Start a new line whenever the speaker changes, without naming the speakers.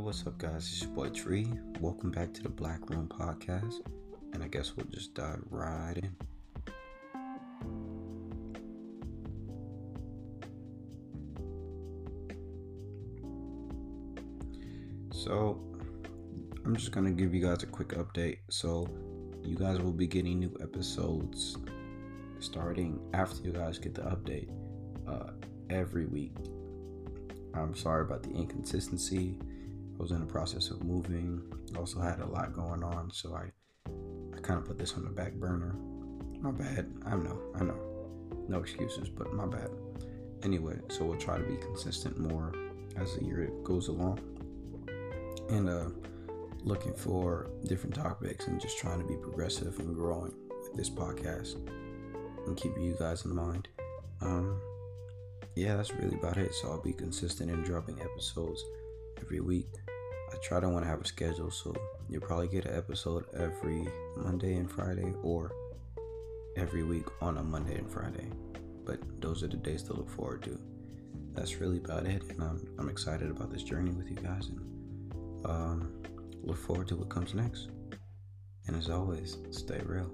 what's up, guys? It's your boy Tree. Welcome back to the Black Room Podcast. And I guess we'll just dive right in. So, I'm just going to give you guys a quick update. So, you guys will be getting new episodes starting after you guys get the update uh, every week. I'm sorry about the inconsistency. I was in the process of moving. Also had a lot going on, so I I kind of put this on the back burner. My bad. I know. I know. No excuses, but my bad. Anyway, so we'll try to be consistent more as the year goes along. And uh looking for different topics and just trying to be progressive and growing with this podcast and keeping you guys in mind. Um yeah, that's really about it. So I'll be consistent in dropping episodes every week. I try to want to have a schedule, so you'll probably get an episode every Monday and Friday, or every week on a Monday and Friday. But those are the days to look forward to. That's really about it, and I'm, I'm excited about this journey with you guys, and um, look forward to what comes next. And as always, stay real.